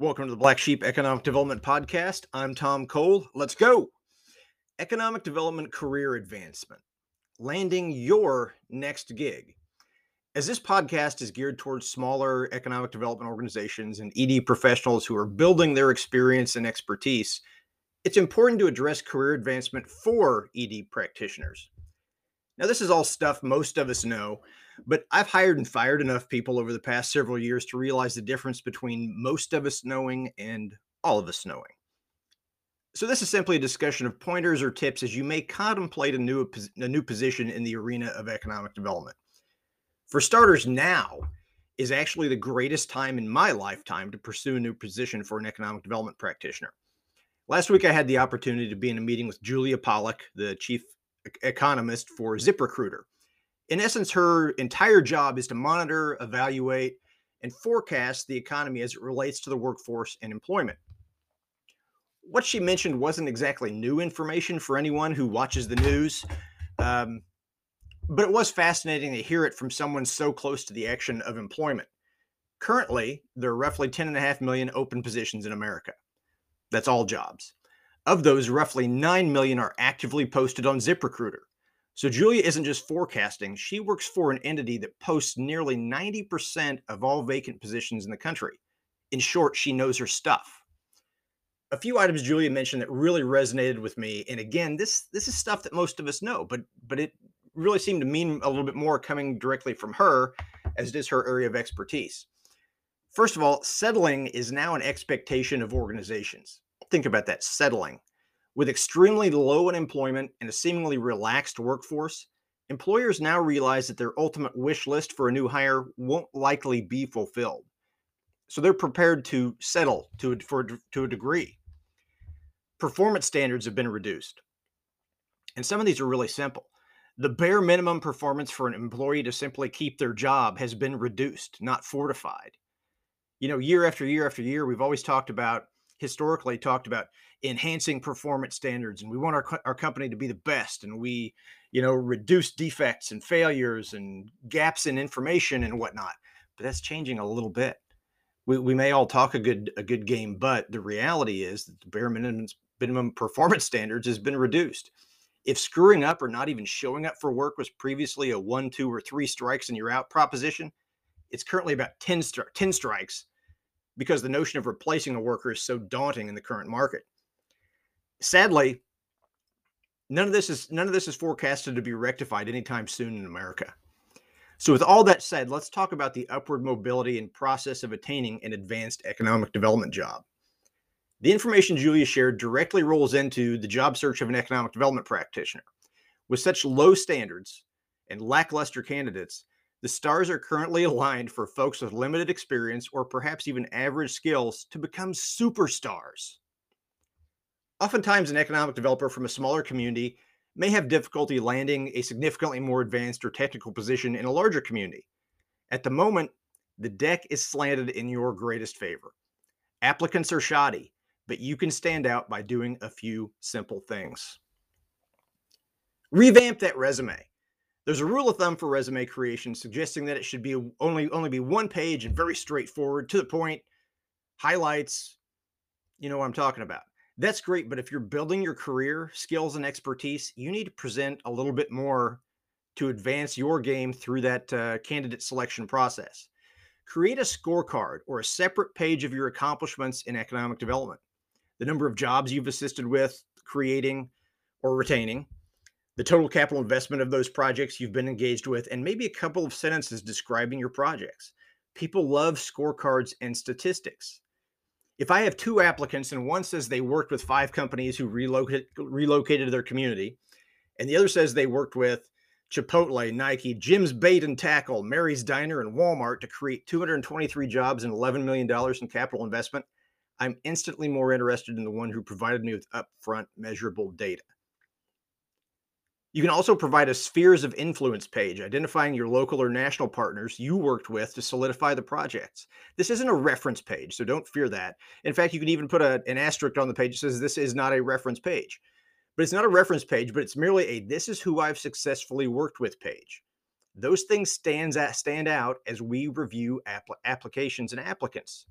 Welcome to the Black Sheep Economic Development Podcast. I'm Tom Cole. Let's go. Economic development career advancement, landing your next gig. As this podcast is geared towards smaller economic development organizations and ED professionals who are building their experience and expertise, it's important to address career advancement for ED practitioners. Now, this is all stuff most of us know, but I've hired and fired enough people over the past several years to realize the difference between most of us knowing and all of us knowing. So this is simply a discussion of pointers or tips as you may contemplate a new a new position in the arena of economic development. For starters, now is actually the greatest time in my lifetime to pursue a new position for an economic development practitioner. Last week, I had the opportunity to be in a meeting with Julia Pollak, the chief economist for ZipRecruiter in essence, her entire job is to monitor, evaluate, and forecast the economy as it relates to the workforce and employment. What she mentioned wasn't exactly new information for anyone who watches the news, um, but it was fascinating to hear it from someone so close to the action of employment. Currently, there are roughly 10.5 million open positions in America. That's all jobs. Of those, roughly 9 million are actively posted on ZipRecruiter. So Julia isn't just forecasting, she works for an entity that posts nearly 90% of all vacant positions in the country. In short, she knows her stuff. A few items Julia mentioned that really resonated with me, and again, this this is stuff that most of us know, but but it really seemed to mean a little bit more coming directly from her as it is her area of expertise. First of all, settling is now an expectation of organizations. Think about that, settling. With extremely low unemployment and a seemingly relaxed workforce, employers now realize that their ultimate wish list for a new hire won't likely be fulfilled. So they're prepared to settle to a, for, to a degree. Performance standards have been reduced. And some of these are really simple. The bare minimum performance for an employee to simply keep their job has been reduced, not fortified. You know, year after year after year, we've always talked about historically talked about enhancing performance standards and we want our, our company to be the best and we you know reduce defects and failures and gaps in information and whatnot. But that's changing a little bit. We, we may all talk a good a good game but the reality is that the bare minimum minimum performance standards has been reduced. If screwing up or not even showing up for work was previously a one two or three strikes and you're out proposition it's currently about 10, 10 strikes because the notion of replacing a worker is so daunting in the current market. Sadly, none of this is none of this is forecasted to be rectified anytime soon in America. So with all that said, let's talk about the upward mobility and process of attaining an advanced economic development job. The information Julia shared directly rolls into the job search of an economic development practitioner. With such low standards and lackluster candidates, the stars are currently aligned for folks with limited experience or perhaps even average skills to become superstars. Oftentimes, an economic developer from a smaller community may have difficulty landing a significantly more advanced or technical position in a larger community. At the moment, the deck is slanted in your greatest favor. Applicants are shoddy, but you can stand out by doing a few simple things. Revamp that resume. There's a rule of thumb for resume creation suggesting that it should be only only be one page and very straightforward, to the point, highlights, you know what I'm talking about. That's great, but if you're building your career, skills and expertise, you need to present a little bit more to advance your game through that uh, candidate selection process. Create a scorecard or a separate page of your accomplishments in economic development. The number of jobs you've assisted with creating or retaining, the total capital investment of those projects you've been engaged with, and maybe a couple of sentences describing your projects. People love scorecards and statistics. If I have two applicants and one says they worked with five companies who relocated, relocated their community, and the other says they worked with Chipotle, Nike, Jim's Bait and Tackle, Mary's Diner, and Walmart to create 223 jobs and $11 million in capital investment, I'm instantly more interested in the one who provided me with upfront measurable data. You can also provide a spheres of influence page, identifying your local or national partners you worked with to solidify the projects. This isn't a reference page, so don't fear that. In fact, you can even put a, an asterisk on the page that says this is not a reference page. But it's not a reference page, but it's merely a this is who I've successfully worked with page. Those things stands at, stand out as we review applications and applicants.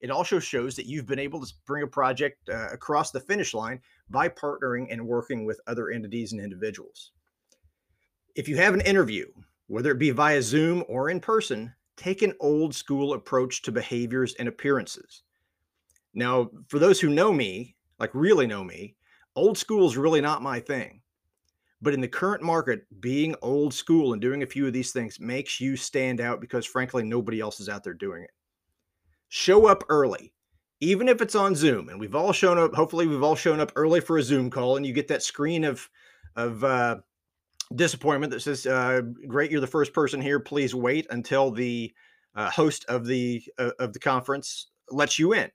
It also shows that you've been able to bring a project uh, across the finish line by partnering and working with other entities and individuals. If you have an interview, whether it be via Zoom or in person, take an old school approach to behaviors and appearances. Now, for those who know me, like really know me, old school is really not my thing. But in the current market, being old school and doing a few of these things makes you stand out because, frankly, nobody else is out there doing it. Show up early, even if it's on Zoom. And we've all shown up, hopefully, we've all shown up early for a Zoom call, and you get that screen of, of, uh, disappointment that says, uh, "Great, you're the first person here. Please wait until the uh, host of the uh, of the conference lets you in."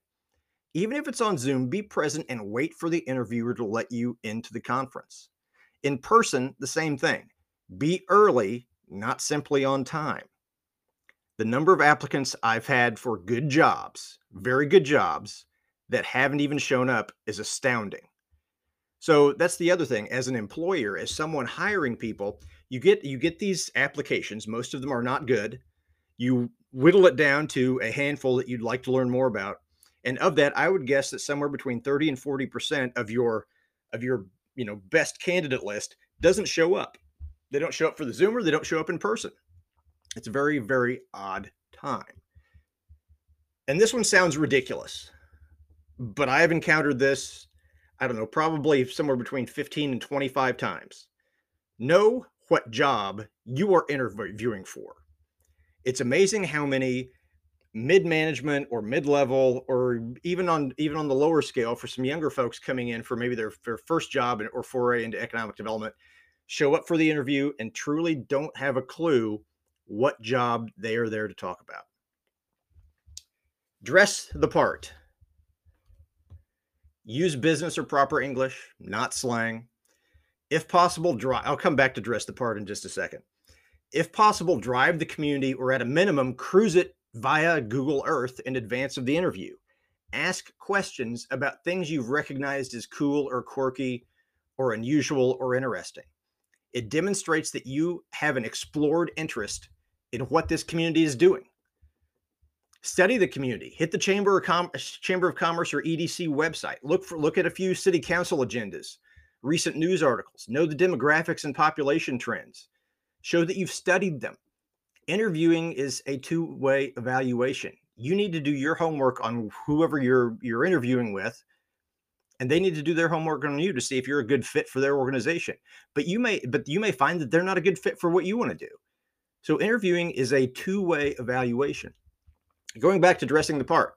Even if it's on Zoom, be present and wait for the interviewer to let you into the conference. In person, the same thing. Be early, not simply on time. The number of applicants I've had for good jobs, very good jobs, that haven't even shown up is astounding. So that's the other thing. As an employer, as someone hiring people, you get you get these applications. Most of them are not good. You whittle it down to a handful that you'd like to learn more about, and of that, I would guess that somewhere between thirty and forty percent of your of your you know best candidate list doesn't show up. They don't show up for the Zoomer. They don't show up in person. It's a very very odd time. And this one sounds ridiculous, but I have encountered this I don't know, probably somewhere between 15 and 25 times. Know what job you are interviewing for. It's amazing how many mid-management or mid-level or even on even on the lower scale for some younger folks coming in for maybe their, their first job or foray into economic development show up for the interview and truly don't have a clue what job they are there to talk about. Dress the part. Use business or proper English, not slang. If possible, drive. I'll come back to dress the part in just a second. If possible, drive the community or at a minimum, cruise it via Google Earth in advance of the interview. Ask questions about things you've recognized as cool or quirky or unusual or interesting. It demonstrates that you have an explored interest in what this community is doing. Study the community. Hit the Chamber of, Com- Chamber of Commerce or EDC website. Look for look at a few city council agendas, recent news articles. Know the demographics and population trends. Show that you've studied them. Interviewing is a two-way evaluation. You need to do your homework on whoever you're you're interviewing with, and they need to do their homework on you to see if you're a good fit for their organization. But you may but you may find that they're not a good fit for what you want to do. So interviewing is a two-way evaluation. Going back to dressing the part,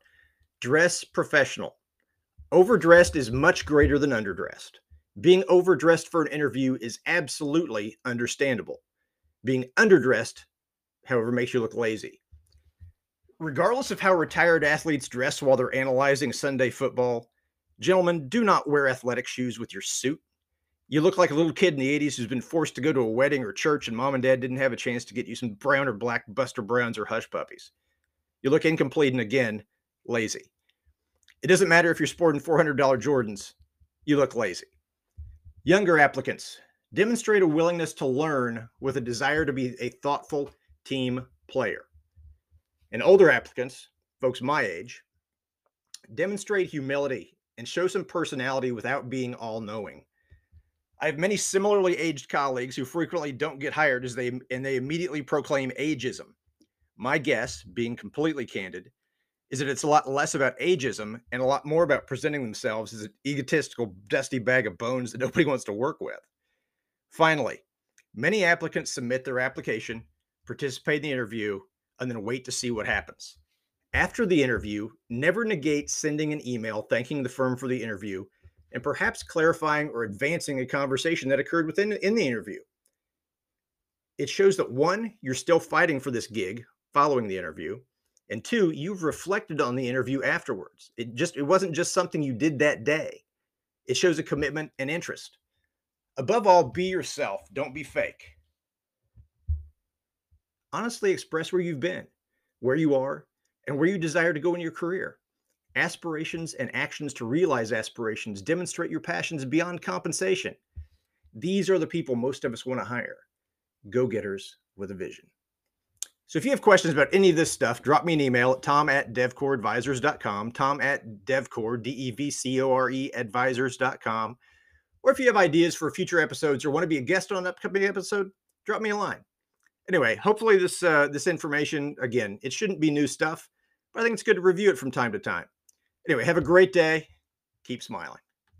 dress professional. Overdressed is much greater than underdressed. Being overdressed for an interview is absolutely understandable. Being underdressed, however, makes you look lazy. Regardless of how retired athletes dress while they're analyzing Sunday football, gentlemen, do not wear athletic shoes with your suit. You look like a little kid in the 80s who's been forced to go to a wedding or church and mom and dad didn't have a chance to get you some brown or black Buster Browns or Hush Puppies. You look incomplete and again, lazy. It doesn't matter if you're sporting $400 Jordans, you look lazy. Younger applicants demonstrate a willingness to learn with a desire to be a thoughtful team player. And older applicants, folks my age, demonstrate humility and show some personality without being all knowing. I have many similarly aged colleagues who frequently don't get hired as they and they immediately proclaim ageism my guess, being completely candid, is that it's a lot less about ageism and a lot more about presenting themselves as an egotistical, dusty bag of bones that nobody wants to work with. Finally, many applicants submit their application, participate in the interview, and then wait to see what happens. After the interview, never negate sending an email thanking the firm for the interview and perhaps clarifying or advancing a conversation that occurred within in the interview. It shows that one, you're still fighting for this gig, following the interview and two you've reflected on the interview afterwards. It just it wasn't just something you did that day. It shows a commitment and interest. Above all be yourself. Don't be fake. Honestly express where you've been where you are and where you desire to go in your career aspirations and actions to realize aspirations demonstrate your passions beyond compensation these are the people most of us want to hire go-getters with a vision So if you have questions about any of this stuff, drop me an email at tom at devcoreadvisors.com, tom at devcore, D-E-V-C-O-R-E advisors.com. Or if you have ideas for future episodes or want to be a guest on an upcoming episode, drop me a line. Anyway, hopefully this uh, this information, again, it shouldn't be new stuff, but I think it's good to review it from time to time. Anyway, have a great day. Keep smiling.